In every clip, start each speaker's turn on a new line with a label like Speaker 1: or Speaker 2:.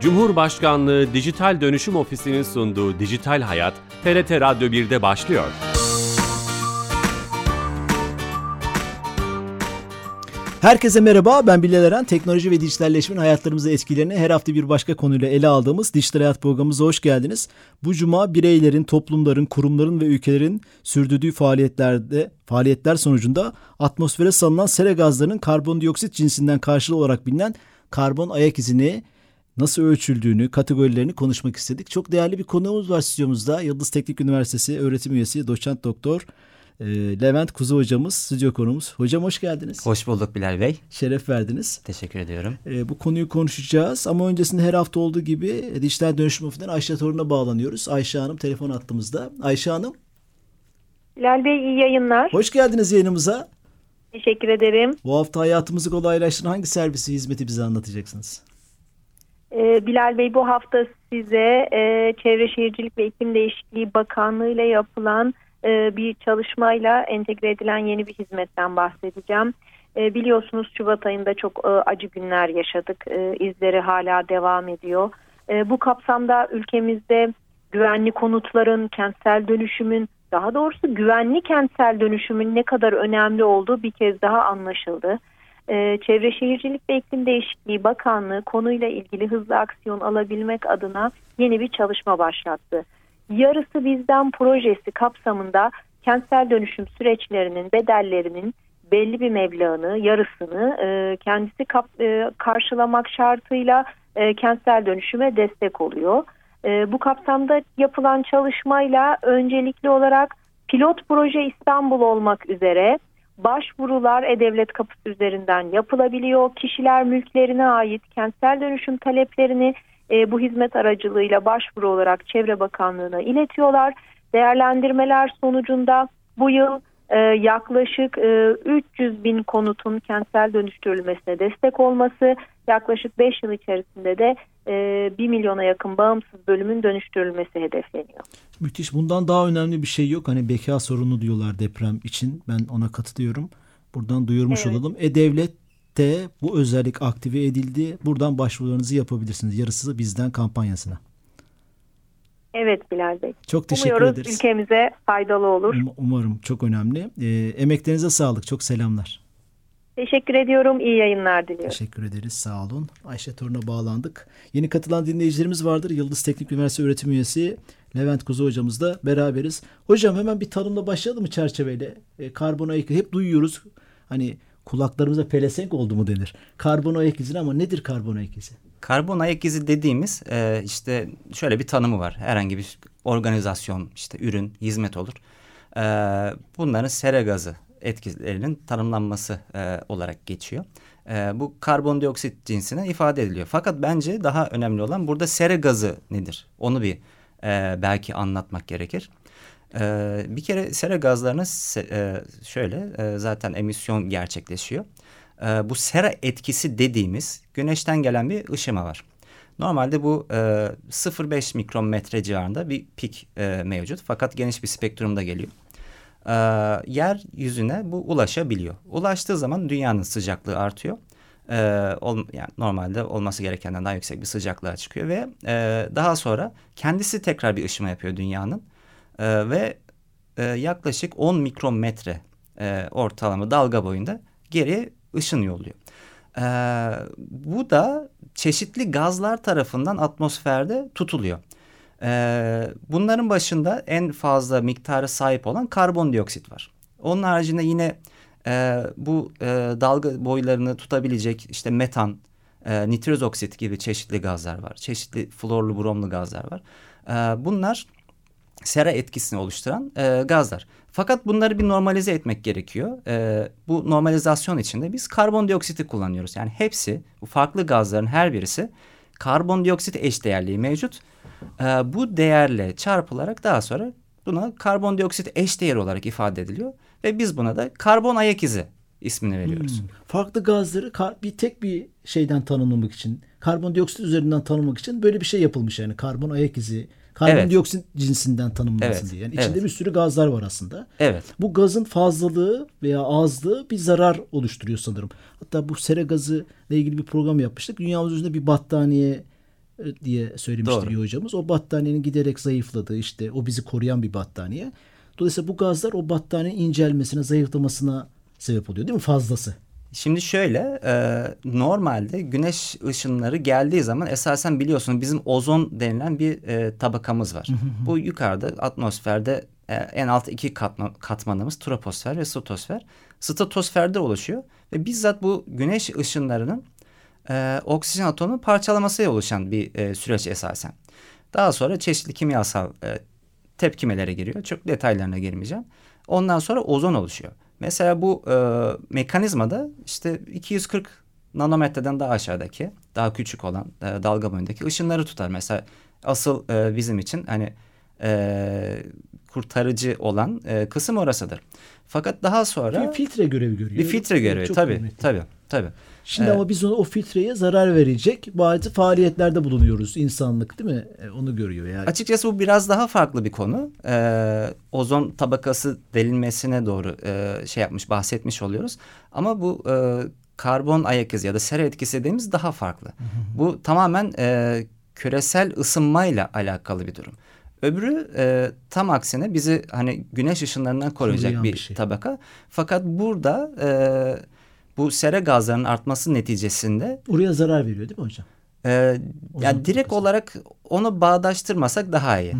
Speaker 1: Cumhurbaşkanlığı Dijital Dönüşüm Ofisi'nin sunduğu Dijital Hayat, TRT Radyo 1'de başlıyor.
Speaker 2: Herkese merhaba, ben Bilal Eren. Teknoloji ve dijitalleşmenin hayatlarımıza etkilerini her hafta bir başka konuyla ele aldığımız Dijital Hayat programımıza hoş geldiniz. Bu cuma bireylerin, toplumların, kurumların ve ülkelerin sürdürdüğü faaliyetlerde faaliyetler sonucunda atmosfere salınan sera gazlarının karbondioksit cinsinden karşılığı olarak bilinen karbon ayak izini nasıl ölçüldüğünü, kategorilerini konuşmak istedik. Çok değerli bir konuğumuz var stüdyomuzda. Yıldız Teknik Üniversitesi öğretim üyesi doçent doktor e, Levent Kuzu hocamız, stüdyo konumuz. Hocam hoş geldiniz.
Speaker 3: Hoş bulduk Bilal Bey.
Speaker 2: Şeref verdiniz.
Speaker 3: Teşekkür ediyorum.
Speaker 2: E, bu konuyu konuşacağız ama öncesinde her hafta olduğu gibi Dijital Dönüşüm Ofisi'nden Ayşe Torun'a bağlanıyoruz. Ayşe Hanım telefon attığımızda. Ayşe Hanım.
Speaker 4: Bilal Bey iyi yayınlar.
Speaker 2: Hoş geldiniz yayınımıza.
Speaker 4: Teşekkür ederim.
Speaker 2: Bu hafta hayatımızı kolaylaştıran hangi servisi, hizmeti bize anlatacaksınız?
Speaker 4: Ee, Bilal Bey bu hafta size e, Çevre Şehircilik ve İklim Değişikliği Bakanlığı ile yapılan e, bir çalışmayla entegre edilen yeni bir hizmetten bahsedeceğim. E, biliyorsunuz Şubat ayında çok e, acı günler yaşadık. E, izleri hala devam ediyor. Bu kapsamda ülkemizde güvenli konutların, kentsel dönüşümün, daha doğrusu güvenli kentsel dönüşümün ne kadar önemli olduğu bir kez daha anlaşıldı. Ee, Çevre Şehircilik ve İklim Değişikliği Bakanlığı konuyla ilgili hızlı aksiyon alabilmek adına yeni bir çalışma başlattı. Yarısı Bizden projesi kapsamında kentsel dönüşüm süreçlerinin bedellerinin belli bir meblağını, yarısını e, kendisi e, karşılamak şartıyla e, kentsel dönüşüme destek oluyor. Bu kapsamda yapılan çalışmayla öncelikli olarak pilot proje İstanbul olmak üzere başvurular E-Devlet kapısı üzerinden yapılabiliyor. Kişiler mülklerine ait kentsel dönüşüm taleplerini e, bu hizmet aracılığıyla başvuru olarak Çevre Bakanlığı'na iletiyorlar. Değerlendirmeler sonucunda bu yıl e, yaklaşık e, 300 bin konutun kentsel dönüştürülmesine destek olması, yaklaşık 5 yıl içerisinde de e, 1 milyona yakın bağımsız bölümün dönüştürülmesi hedefleniyor.
Speaker 2: Müthiş. Bundan daha önemli bir şey yok. Hani beka sorunu diyorlar deprem için. Ben ona katılıyorum. Buradan duyurmuş evet. olalım. E-Devlet de bu özellik aktive edildi. Buradan başvurularınızı yapabilirsiniz. Yarısı bizden kampanyasına.
Speaker 4: Evet Bilal Bey.
Speaker 2: Çok teşekkür
Speaker 4: Umuyoruz
Speaker 2: ederiz.
Speaker 4: ülkemize faydalı olur.
Speaker 2: Um, umarım çok önemli. E, emeklerinize sağlık. Çok selamlar.
Speaker 4: Teşekkür ediyorum. İyi yayınlar diliyorum.
Speaker 2: Teşekkür ederiz. Sağ olun. Ayşe Torun'a bağlandık. Yeni katılan dinleyicilerimiz vardır. Yıldız Teknik Üniversitesi öğretim üyesi Levent Kuzu hocamızla beraberiz. Hocam hemen bir tanımla başlayalım mı çerçeveyle? E, karbon ayak hep duyuyoruz. Hani kulaklarımıza pelesenk oldu mu denir. Karbon ayak izi ama nedir karbon ayak izi?
Speaker 3: Karbon ayak izi dediğimiz e, işte şöyle bir tanımı var. Herhangi bir organizasyon, işte ürün, hizmet olur. E, bunların sera gazı etkilerinin tanımlanması e, olarak geçiyor. E, bu karbondioksit cinsine ifade ediliyor. Fakat bence daha önemli olan burada sera gazı nedir? Onu bir e, belki anlatmak gerekir. E, bir kere sera gazlarının e, şöyle e, zaten emisyon gerçekleşiyor. E, bu sera etkisi dediğimiz güneşten gelen bir ışıma var. Normalde bu e, 0.5 mikrometre civarında bir pik e, mevcut fakat geniş bir spektrumda geliyor e, yer yüzüne bu ulaşabiliyor. Ulaştığı zaman dünyanın sıcaklığı artıyor. E, ol, yani normalde olması gerekenden daha yüksek bir sıcaklığa çıkıyor ve e, daha sonra kendisi tekrar bir ışıma yapıyor dünyanın e, ve e, yaklaşık 10 mikrometre e, ortalama dalga boyunda geri ışın yolluyor. E, bu da çeşitli gazlar tarafından atmosferde tutuluyor. Ee, bunların başında en fazla miktarı sahip olan karbondioksit var. Onun haricinde yine e, bu e, dalga boylarını tutabilecek işte metan, e, nitroz oksit gibi çeşitli gazlar var. Çeşitli florlu bromlu gazlar var. E, bunlar sera etkisini oluşturan e, gazlar. Fakat bunları bir normalize etmek gerekiyor. E, bu normalizasyon içinde biz karbondioksiti kullanıyoruz. Yani hepsi bu farklı gazların her birisi karbondioksit eşdeğerliği mevcut. E, bu değerle çarpılarak daha sonra buna karbondioksit eşdeğer olarak ifade ediliyor. Ve biz buna da karbon ayak izi ismini veriyoruz. Hmm.
Speaker 2: Farklı gazları bir tek bir şeyden tanımlamak için, karbondioksit üzerinden tanımlamak için böyle bir şey yapılmış yani karbon ayak izi, karbondioksit evet. cinsinden tanımlansın
Speaker 3: evet.
Speaker 2: diye. Yani içinde evet. bir sürü gazlar var aslında.
Speaker 3: Evet.
Speaker 2: Bu gazın fazlalığı veya azlığı bir zarar oluşturuyor sanırım. Hatta bu sera gazı ile ilgili bir program yapmıştık. Dünyamız üzerinde bir battaniye e, diye söylemişti
Speaker 3: Doğru.
Speaker 2: hocamız. O battaniyenin giderek zayıfladığı işte o bizi koruyan bir battaniye. Dolayısıyla bu gazlar o battaniyenin incelmesine, zayıflamasına sebep oluyor değil mi? Fazlası.
Speaker 3: Şimdi şöyle e, normalde güneş ışınları geldiği zaman esasen biliyorsunuz bizim ozon denilen bir e, tabakamız var. Bu yukarıda atmosferde e, en alt iki katma, katmanımız troposfer ve stratosfer. Stratosferde oluşuyor ve bizzat bu güneş ışınlarının e, oksijen atomu parçalamasıyla oluşan bir e, süreç esasen. Daha sonra çeşitli kimyasal e, tepkimelere giriyor. Çok detaylarına girmeyeceğim. Ondan sonra ozon oluşuyor. Mesela bu e, mekanizmada işte 240 nanometreden daha aşağıdaki, daha küçük olan e, dalga boyundaki ışınları tutar. Mesela asıl e, bizim için hani e, kurtarıcı olan e, kısım orasıdır. Fakat daha sonra
Speaker 2: Bir filtre görevi görüyor.
Speaker 3: bir filtre görevi
Speaker 2: Çok
Speaker 3: tabii,
Speaker 2: kıymetli.
Speaker 3: tabii, tabii.
Speaker 2: Şimdi
Speaker 3: Evet.
Speaker 2: ama biz onu, o filtreye zarar verecek bazı faaliyetlerde bulunuyoruz. İnsanlık değil mi? E, Onu görüyor yani.
Speaker 3: Açıkçası bu biraz daha farklı bir konu. Ee, ozon tabakası delinmesine doğru e, şey yapmış, bahsetmiş oluyoruz. Ama bu e, karbon ayak izi ya da sera etkisi dediğimiz daha farklı. Bu tamamen e, küresel ısınmayla alakalı bir durum. Öbürü e, tam aksine bizi hani güneş ışınlarından koruyacak bir,
Speaker 2: bir şey.
Speaker 3: tabaka. Fakat burada e, bu sera gazlarının artması neticesinde
Speaker 2: Oraya zarar veriyor değil mi hocam? Ozon
Speaker 3: yani direkt
Speaker 2: tabakası.
Speaker 3: olarak onu bağdaştırmasak daha iyi.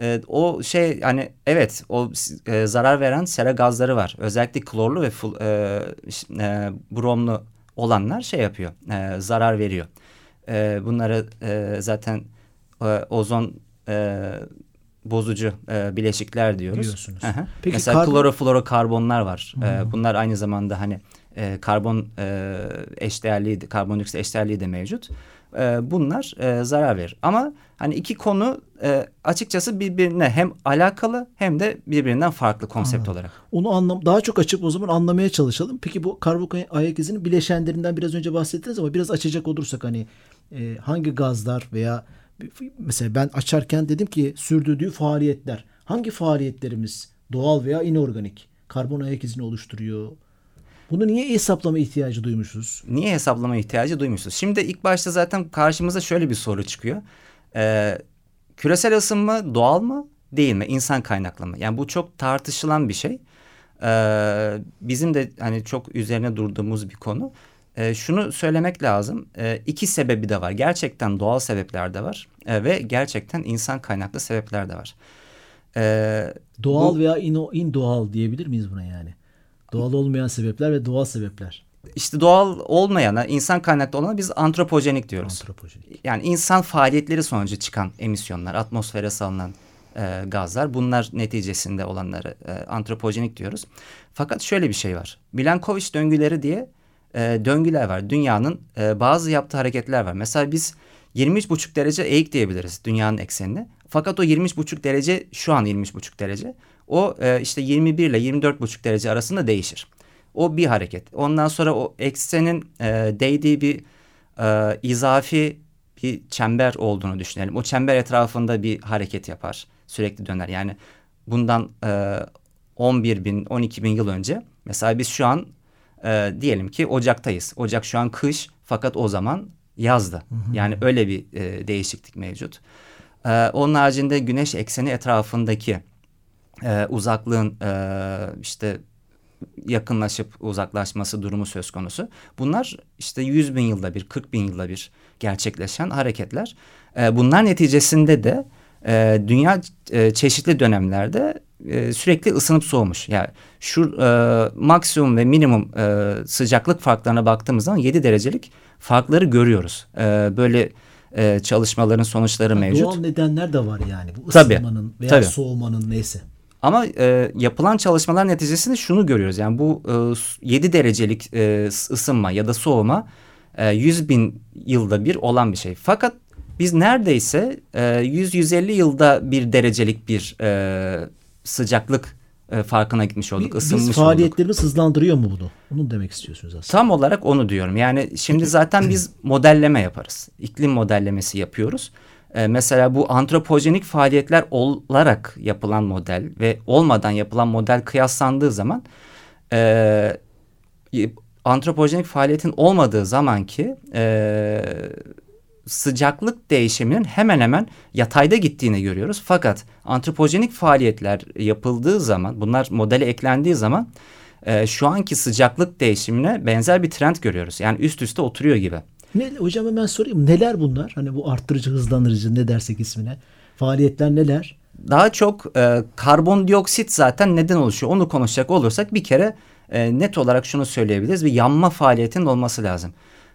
Speaker 3: Ee, o şey hani evet o e, zarar veren sera gazları var. Özellikle klorlu ve ful, e, e, bromlu olanlar şey yapıyor. e, zarar veriyor. E, bunları e, zaten e, ozon e, bozucu e, bileşikler diyoruz.
Speaker 2: Diyorsunuz.
Speaker 3: Hı hı.
Speaker 2: Peki
Speaker 3: Mesela
Speaker 2: karbon-
Speaker 3: kloroflorokarbonlar var. E, bunlar aynı zamanda hani e, karbon e, eşdeğerliği, de- karbondioksit eşdeğerliği de mevcut. E, bunlar e, zarar verir. Ama hani iki konu e, açıkçası birbirine hem alakalı hem de birbirinden farklı konsept olarak.
Speaker 2: Onu anlam daha çok açıp o zaman anlamaya çalışalım. Peki bu karbon ayak izinin bileşenlerinden biraz önce bahsettiniz ama biraz açacak olursak hani e, hangi gazlar veya mesela ben açarken dedim ki sürdürdüğü faaliyetler. Hangi faaliyetlerimiz doğal veya inorganik karbon ayak izini oluşturuyor? Bunu niye hesaplama ihtiyacı duymuşuz?
Speaker 3: Niye hesaplama ihtiyacı duymuşsunuz? Şimdi ilk başta zaten karşımıza şöyle bir soru çıkıyor. Ee, küresel ısınma doğal mı değil mi? İnsan kaynaklı mı? Yani bu çok tartışılan bir şey. Ee, bizim de hani çok üzerine durduğumuz bir konu. Ee, şunu söylemek lazım. Ee, iki sebebi de var. Gerçekten doğal sebepler de var. Ee, ve gerçekten insan kaynaklı sebepler de var. Ee,
Speaker 2: Doğal
Speaker 3: Bu-
Speaker 2: veya ino, indoğal diyebilir miyiz buna yani? Doğal olmayan sebepler ve doğal sebepler.
Speaker 3: işte doğal olmayana, insan kaynaklı olana biz antropojenik diyoruz.
Speaker 2: Antropojenik.
Speaker 3: Yani insan faaliyetleri sonucu çıkan emisyonlar, atmosfere salınan e, gazlar bunlar neticesinde olanları e, antropojenik diyoruz. Fakat şöyle bir şey var. Milankovic döngüleri diye e, döngüler var. Dünyanın e, bazı yaptığı hareketler var. Mesela biz 23,5 derece eğik diyebiliriz dünyanın eksenine. Fakat o 23,5 derece şu an 23,5 derece. O e, işte 21 ile 24,5 derece arasında değişir. O bir hareket. Ondan sonra o eksenin e, değdiği bir e, izafi bir çember olduğunu düşünelim. O çember etrafında bir hareket yapar. Sürekli döner. Yani bundan e, 11 bin, 12 bin yıl önce mesela biz şu an e, diyelim ki Ocak'tayız. Ocak şu an kış fakat o zaman yazdı. Yani öyle bir e, değişiklik mevcut. E, onun haricinde güneş ekseni etrafındaki e, uzaklığın e, işte yakınlaşıp uzaklaşması durumu söz konusu. Bunlar işte 100 bin yılda bir, 40 bin yılda bir gerçekleşen hareketler. E, bunlar neticesinde de e, dünya e, çeşitli dönemlerde e, sürekli ısınıp soğumuş. Yani şu e, maksimum ve minimum e, sıcaklık farklarına baktığımız zaman 7 derecelik farkları görüyoruz. E, böyle e, çalışmaların sonuçları mevcut.
Speaker 2: Doğal nedenler de var yani. Bu
Speaker 3: Tabii,
Speaker 2: ısınmanın veya
Speaker 3: tabii.
Speaker 2: soğumanın neyse.
Speaker 3: Ama e, yapılan çalışmalar neticesinde şunu görüyoruz. Yani bu e, 7 derecelik e, ısınma ya da soğuma e, 100 bin yılda bir olan bir şey. Fakat biz neredeyse e, 100-150 yılda bir derecelik bir e, sıcaklık e, farkına gitmiş olduk.
Speaker 2: Bi-
Speaker 3: ısınmış
Speaker 2: Biz
Speaker 3: olduk.
Speaker 2: faaliyetlerimiz hızlandırıyor mu bunu? Onu demek istiyorsunuz aslında.
Speaker 3: Tam olarak onu diyorum. Yani şimdi zaten biz modelleme yaparız. İklim modellemesi yapıyoruz. Ee, mesela bu antropojenik faaliyetler olarak yapılan model ve olmadan yapılan model kıyaslandığı zaman e, antropojenik faaliyetin olmadığı zamanki e, sıcaklık değişiminin hemen hemen yatayda gittiğini görüyoruz. Fakat antropojenik faaliyetler yapıldığı zaman bunlar modele eklendiği zaman e, şu anki sıcaklık değişimine benzer bir trend görüyoruz. Yani üst üste oturuyor gibi.
Speaker 2: Ne, hocam hemen sorayım neler bunlar? Hani bu arttırıcı hızlandırıcı ne dersek ismine. Faaliyetler neler?
Speaker 3: Daha çok e, karbondioksit zaten neden oluşuyor onu konuşacak olursak bir kere e, net olarak şunu söyleyebiliriz. Bir yanma faaliyetinin olması lazım.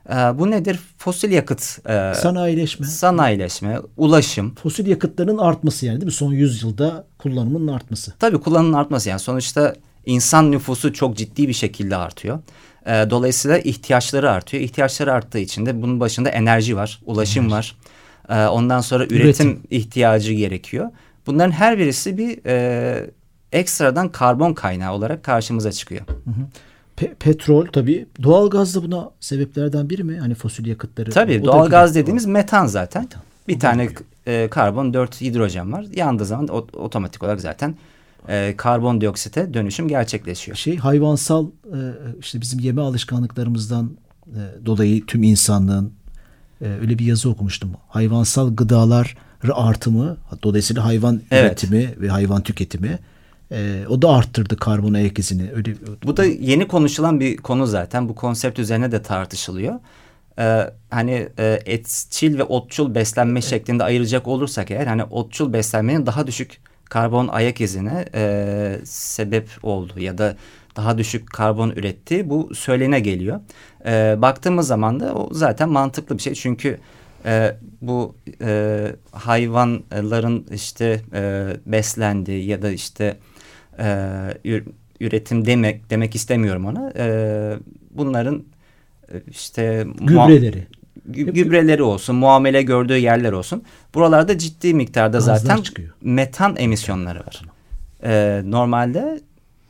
Speaker 3: E, bu nedir? Fosil yakıt.
Speaker 2: E, sanayileşme.
Speaker 3: Sanayileşme, ulaşım.
Speaker 2: Fosil yakıtların artması yani değil mi? Son yüzyılda kullanımının artması.
Speaker 3: Tabii kullanımın artması yani sonuçta insan nüfusu çok ciddi bir şekilde artıyor. E, dolayısıyla ihtiyaçları artıyor. İhtiyaçları arttığı için de bunun başında enerji var, ulaşım enerji. var. E, ondan sonra üretim, üretim ihtiyacı gerekiyor. Bunların her birisi bir e, ekstradan karbon kaynağı olarak karşımıza çıkıyor. Hı hı.
Speaker 2: Pe petrol tabii. Doğal gaz da buna sebeplerden biri mi? Hani fosil yakıtları.
Speaker 3: Tabii doğal gaz dediğimiz metan zaten. Metan. Bir o tane e, karbon dört hidrojen var. Yandığı zaman o, otomatik olarak zaten e, karbondioksite dönüşüm gerçekleşiyor.
Speaker 2: Şey hayvansal e, işte bizim yeme alışkanlıklarımızdan e, dolayı tüm insanlığın e, öyle bir yazı okumuştum. Hayvansal gıdalar artımı dolayısıyla hayvan evet. üretimi ve hayvan tüketimi e, o da arttırdı karbon ayak izini. Öyle,
Speaker 3: Bu da yeni konuşulan bir konu zaten. Bu konsept üzerine de tartışılıyor. Ee, hani e, etçil ve otçul beslenme evet. şeklinde ayıracak olursak eğer hani otçul beslenmenin daha düşük karbon ayak izine e, sebep oldu ya da daha düşük karbon ürettiği bu söylene geliyor. E, baktığımız zaman da o zaten mantıklı bir şey çünkü e, bu e, hayvanların işte e, beslendiği ya da işte e, üretim demek demek istemiyorum ona. E, bunların e, işte
Speaker 2: gübreleri
Speaker 3: gübreleri olsun, muamele gördüğü yerler olsun. Buralarda ciddi miktarda Gazlar zaten çıkıyor. metan emisyonları var. Ee, normalde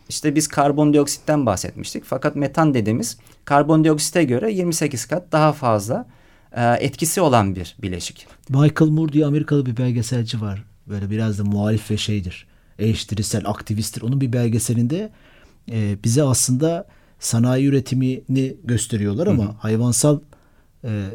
Speaker 3: işte biz karbondioksitten bahsetmiştik. Fakat metan dediğimiz karbondioksite göre 28 kat daha fazla e, etkisi olan bir bileşik.
Speaker 2: Michael Moore diye Amerikalı bir belgeselci var. Böyle biraz da muhalif ve şeydir. Eleştirisel, aktivisttir. Onun bir belgeselinde e, bize aslında sanayi üretimini gösteriyorlar ama Hı-hı. hayvansal e,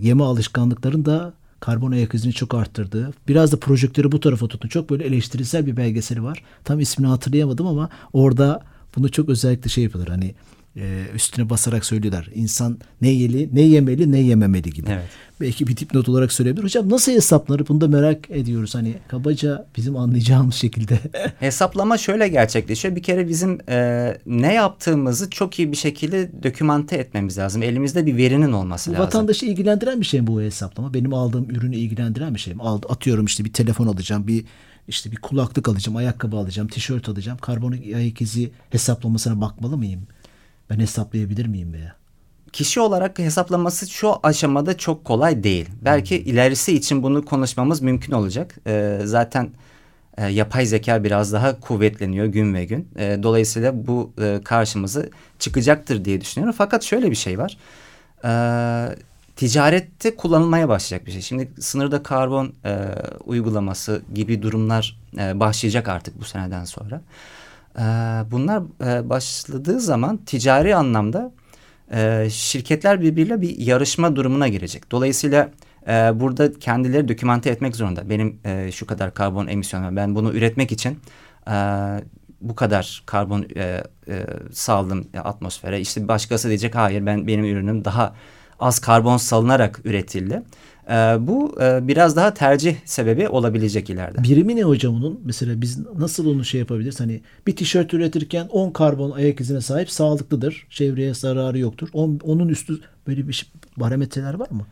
Speaker 2: yeme alışkanlıkların da karbon ayak izini çok arttırdığı. Biraz da projektörü bu tarafa tutun. Çok böyle eleştirisel bir belgeseli var. Tam ismini hatırlayamadım ama orada bunu çok özellikle şey yapılır. Hani e, üstüne basarak söylüyorlar. İnsan ne yeli, ne yemeli, ne yememeli gibi. Evet. Belki bir dipnot olarak söyleyebilir. Hocam nasıl hesaplanır? Bunu da merak ediyoruz. Hani kabaca bizim anlayacağımız şekilde.
Speaker 3: Hesaplama şöyle gerçekleşiyor. Bir kere bizim e, ne yaptığımızı çok iyi bir şekilde dokümante etmemiz lazım. Elimizde bir verinin olması
Speaker 2: bu
Speaker 3: lazım.
Speaker 2: Vatandaşı ilgilendiren bir şey mi bu hesaplama? Benim aldığım ürünü ilgilendiren bir şey mi? Atıyorum işte bir telefon alacağım, bir işte bir kulaklık alacağım, ayakkabı alacağım, tişört alacağım. Karbon ayak izi hesaplamasına bakmalı mıyım? Ben hesaplayabilir miyim veya?
Speaker 3: Kişi olarak hesaplaması şu aşamada çok kolay değil. Belki hmm. ilerisi için bunu konuşmamız mümkün olacak. Ee, zaten e, yapay zeka biraz daha kuvvetleniyor gün ve gün. E, dolayısıyla bu e, karşımıza çıkacaktır diye düşünüyorum. Fakat şöyle bir şey var. E, ticarette kullanılmaya başlayacak bir şey. Şimdi sınırda karbon e, uygulaması gibi durumlar e, başlayacak artık bu seneden sonra. Ee, bunlar e, başladığı zaman ticari anlamda e, şirketler birbiriyle bir yarışma durumuna girecek. Dolayısıyla e, burada kendileri dokümante etmek zorunda. Benim şu kadar karbon emisyonu ben bunu üretmek için bu kadar karbon saldım atmosfere. İşte başkası diyecek hayır ben benim ürünüm daha az karbon salınarak üretildi. E, bu e, biraz daha tercih sebebi olabilecek ileride.
Speaker 2: Birimi ne hocam onun? Mesela biz nasıl onu şey yapabiliriz? Hani bir tişört üretirken 10 karbon ayak izine sahip sağlıklıdır. Çevreye zararı yoktur. On, onun üstü böyle bir şey, parametreler var mı?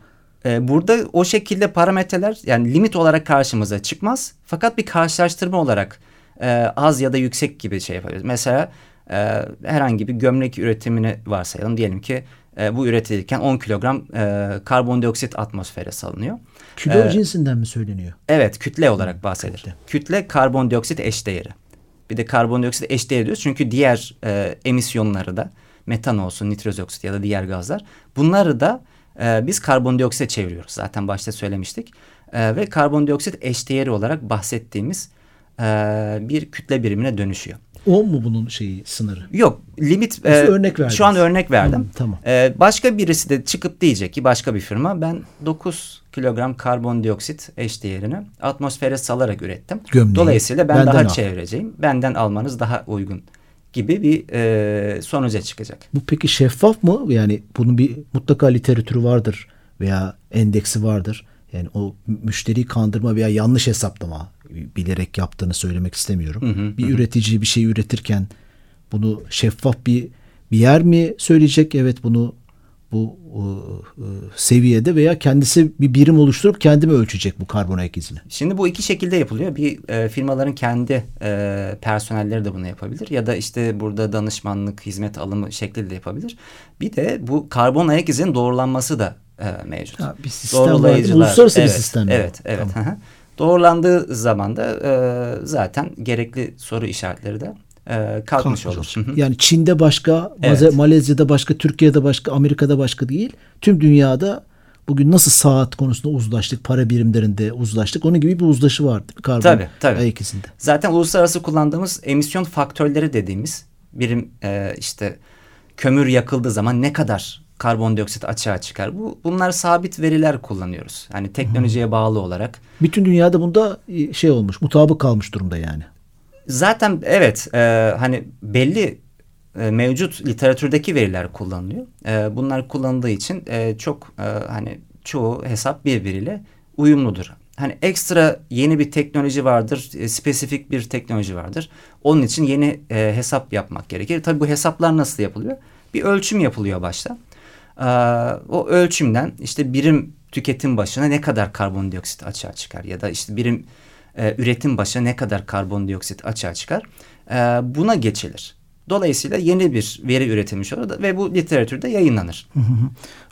Speaker 3: Ee, burada o şekilde parametreler yani limit olarak karşımıza çıkmaz. Fakat bir karşılaştırma olarak e, az ya da yüksek gibi şey yapabiliriz. Mesela e, herhangi bir gömlek üretimini varsayalım. Diyelim ki e, bu üretilirken 10 kilogram e, karbondioksit atmosfere salınıyor.
Speaker 2: Kilo ee, cinsinden mi söyleniyor?
Speaker 3: Evet kütle olarak bahsedilir. Kütle, kütle karbondioksit eşdeğeri. Bir de karbondioksit eşdeğeri diyoruz çünkü diğer e, emisyonları da metan olsun, nitroz oksit ya da diğer gazlar bunları da e, biz karbondioksit çeviriyoruz. Zaten başta söylemiştik. E, ve karbondioksit eşdeğeri olarak bahsettiğimiz e, bir kütle birimine dönüşüyor.
Speaker 2: O mu bunun şeyi sınırı?
Speaker 3: Yok limit
Speaker 2: Nasıl örnek verdiniz?
Speaker 3: şu an örnek verdim.
Speaker 2: Hı, tamam.
Speaker 3: E, başka birisi de çıkıp diyecek ki başka bir firma ben 9 kilogram karbondioksit eşdeğerini atmosfere salarak ürettim.
Speaker 2: Gömleği
Speaker 3: Dolayısıyla ben
Speaker 2: benden
Speaker 3: daha
Speaker 2: al.
Speaker 3: çevreciyim. Benden almanız daha uygun gibi bir e, sonuca çıkacak.
Speaker 2: Bu peki şeffaf mı? Yani bunun bir mutlaka literatürü vardır veya endeksi vardır. Yani o müşteriyi kandırma veya yanlış hesaplama bilerek yaptığını söylemek istemiyorum.
Speaker 3: Hı hı,
Speaker 2: bir
Speaker 3: hı.
Speaker 2: üretici bir şey üretirken bunu şeffaf bir bir yer mi söyleyecek? Evet bunu bu e, e, seviyede veya kendisi bir birim oluşturup kendi mi ölçecek bu karbon ayak izini?
Speaker 3: Şimdi bu iki şekilde yapılıyor. Bir e, firmaların kendi e, personelleri de bunu yapabilir ya da işte burada danışmanlık, hizmet alımı şekliyle de yapabilir. Bir de bu karbon ayak izinin doğrulanması da e, mevcut.
Speaker 2: Ha, bir sistem var. Uluslararası bir
Speaker 3: evet,
Speaker 2: sistem mi?
Speaker 3: Evet, evet.
Speaker 2: Tamam.
Speaker 3: Doğrulandığı zaman da e, zaten gerekli soru işaretleri de e, kalkmış olur. Hı.
Speaker 2: Yani Çin'de başka,
Speaker 3: Evet.
Speaker 2: Malezya'da başka, Türkiye'de başka, Amerika'da başka değil. Tüm dünyada bugün nasıl saat konusunda uzlaştık, para birimlerinde uzlaştık. Onun gibi bir uzlaşı var değil mi? Karbon
Speaker 3: Tabii, tabii.
Speaker 2: ayak izinde.
Speaker 3: Zaten uluslararası kullandığımız emisyon faktörleri dediğimiz birim e, işte kömür yakıldığı zaman ne kadar karbondioksit açığa çıkar. Bu bunlar sabit veriler kullanıyoruz. Hani teknolojiye bağlı olarak.
Speaker 2: Bütün dünyada bunda e, şey olmuş, mutabık kalmış durumda yani.
Speaker 3: Zaten evet e, hani belli e, mevcut literatürdeki veriler kullanılıyor. E, bunlar kullanıldığı için e, çok e, hani çoğu hesap birbiriyle uyumludur. Hani ekstra yeni bir teknoloji vardır, e, spesifik bir teknoloji vardır. Onun için yeni e, hesap yapmak gerekir. Tabii bu hesaplar nasıl yapılıyor? Bir ölçüm yapılıyor başta. E, o ölçümden işte birim tüketim başına ne kadar karbondioksit açığa çıkar ya da işte birim e, üretim başına ne kadar karbondioksit açığa çıkar. E, buna geçilir. Dolayısıyla yeni bir veri üretilmiş olur da- ve bu literatürde yayınlanır.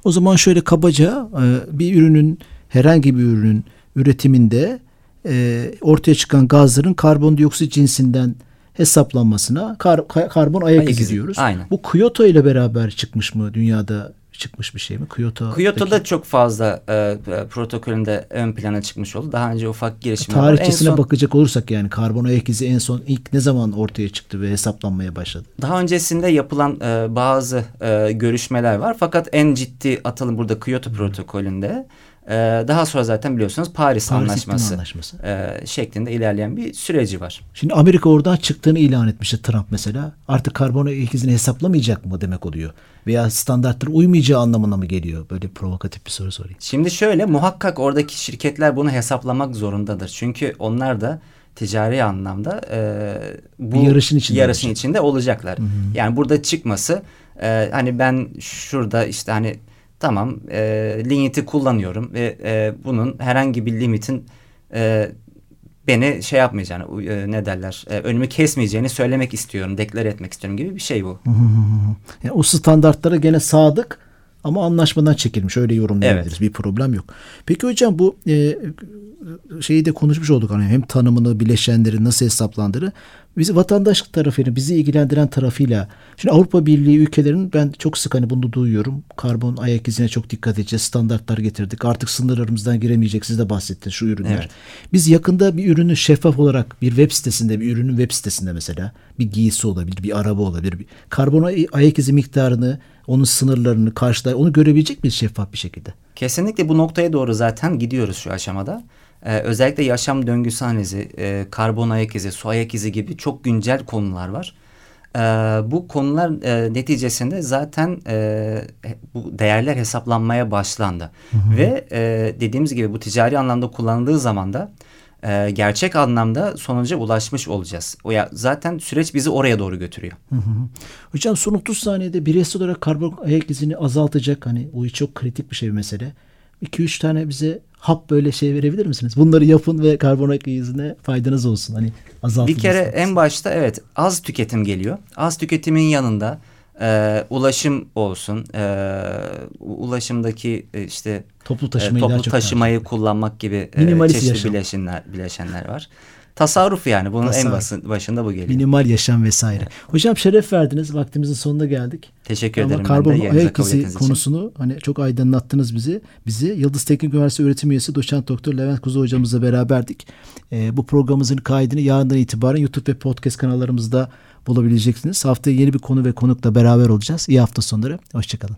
Speaker 2: O zaman şöyle kabaca e, bir ürünün herhangi bir ürünün üretiminde e, ortaya çıkan gazların karbondioksit cinsinden hesaplanmasına kar- ka- karbon ayak,
Speaker 3: Ayak
Speaker 2: izi
Speaker 3: izi,
Speaker 2: diyoruz.
Speaker 3: aynen.
Speaker 2: Bu Kyoto ile beraber çıkmış mı dünyada çıkmış bir şey mi? Kyoto
Speaker 3: Kyoto'da çok fazla e, e, protokolünde ön plana çıkmış oldu. Daha önce ufak girişimler
Speaker 2: tarihçesine
Speaker 3: son-
Speaker 2: bakacak olursak yani karbon ayak izi en son ilk ne zaman ortaya çıktı ve hesaplanmaya başladı?
Speaker 3: Daha öncesinde yapılan e, bazı e, görüşmeler var. Fakat en ciddi atılım burada Kyoto protokolünde. E, daha sonra zaten biliyorsunuz Paris,
Speaker 2: Paris
Speaker 3: Anlaşması,
Speaker 2: Anlaşması.
Speaker 3: e, şeklinde ilerleyen bir süreci var.
Speaker 2: Şimdi Amerika oradan çıktığını ilan etmişti Trump mesela. Artık karbon ayak izini hesaplamayacak mı demek oluyor? Veya standartlara uymayacağı anlamına mı geliyor? Böyle provokatif bir soru sorayım.
Speaker 3: Şimdi şöyle muhakkak oradaki şirketler bunu hesaplamak zorundadır. Çünkü onlar da ticari anlamda e, bu
Speaker 2: Bir yarışın içinde
Speaker 3: yarışın
Speaker 2: olacak.
Speaker 3: içinde olacaklar. Yani burada çıkması e, hani ben şurada işte hani tamam e, limiti kullanıyorum ve e, bunun herhangi bir limitin e, beni şey yapmayacağını e, ne derler e, önümü kesmeyeceğini söylemek istiyorum, deklare etmek istiyorum gibi bir şey bu.
Speaker 2: Yani o standartlara gene sadık ama anlaşmadan çekilmiş. Öyle yorumlayabiliriz. Bir problem yok. Peki hocam bu e, şeyi de konuşmuş olduk. Hani hem tanımını, bileşenleri nasıl hesaplandığını. Bizi vatandaşlık tarafıyla, bizi ilgilendiren tarafıyla. Şimdi Avrupa Birliği ülkelerinin ben çok sık hani bunu duyuyorum. Karbon ayak izine çok dikkat edeceğiz. Standartlar getirdik. Artık sınırlarımızdan giremeyecek. Siz de bahsettiniz şu ürünler.
Speaker 3: Evet.
Speaker 2: Biz yakında bir ürünü şeffaf olarak bir web sitesinde, bir ürünün web sitesinde mesela bir giysi olabilir, bir araba olabilir. Bir karbon ay- ayak izi miktarını, onun sınırlarını karşılar, onu görebilecek miyiz şeffaf bir şekilde?
Speaker 3: Kesinlikle bu noktaya doğru zaten gidiyoruz şu aşamada. Ee, özellikle yaşam döngüsü analizi, e, karbon ayak izi, su ayak izi gibi çok güncel konular var. Ee, bu konular e, neticesinde zaten e, bu değerler hesaplanmaya başlandı. Ve e, dediğimiz gibi bu ticari anlamda kullanıldığı zaman da e, gerçek anlamda sonuca ulaşmış olacağız. O ya zaten süreç bizi oraya doğru götürüyor.
Speaker 2: Hocam son 30 saniyede bireysel olarak karbon ayak izini azaltacak hani bu çok kritik bir şey bir mesele. 2-3 tane bize hap böyle şey verebilir misiniz? Bunları yapın ve karbon ayak izine faydanız olsun. Hani azaltın.
Speaker 3: Bir kere en başta evet az tüketim geliyor. Az tüketimin yanında e, ulaşım olsun. E, ulaşımdaki e, işte
Speaker 2: Toplu
Speaker 3: e,
Speaker 2: taşımayı daha
Speaker 3: toplu taşımayı kullanmak gibi e, çeşitli
Speaker 2: yaşam.
Speaker 3: bileşenler, bileşenler var. Tasarruf yani bunun en
Speaker 2: Tasarruf.
Speaker 3: basın, başında bu geliyor.
Speaker 2: minimal yaşam vesaire. Hocam şeref verdiniz. Vaktimizin sonuna geldik.
Speaker 3: Teşekkür
Speaker 2: Ama
Speaker 3: ederim
Speaker 2: karbon ayak izi
Speaker 3: ettiğiniz için.
Speaker 2: konusunu hani çok aydınlattınız bizi. Bizi Yıldız Teknik Üniversitesi öğretim üyesi doçent doktor Levent Kuzu hocamızla beraberdik. Ee, bu programımızın kaydını yarından itibaren YouTube ve podcast kanallarımızda bulabileceksiniz. Haftaya yeni bir konu ve konukla beraber olacağız. İyi hafta sonları. Hoşçakalın.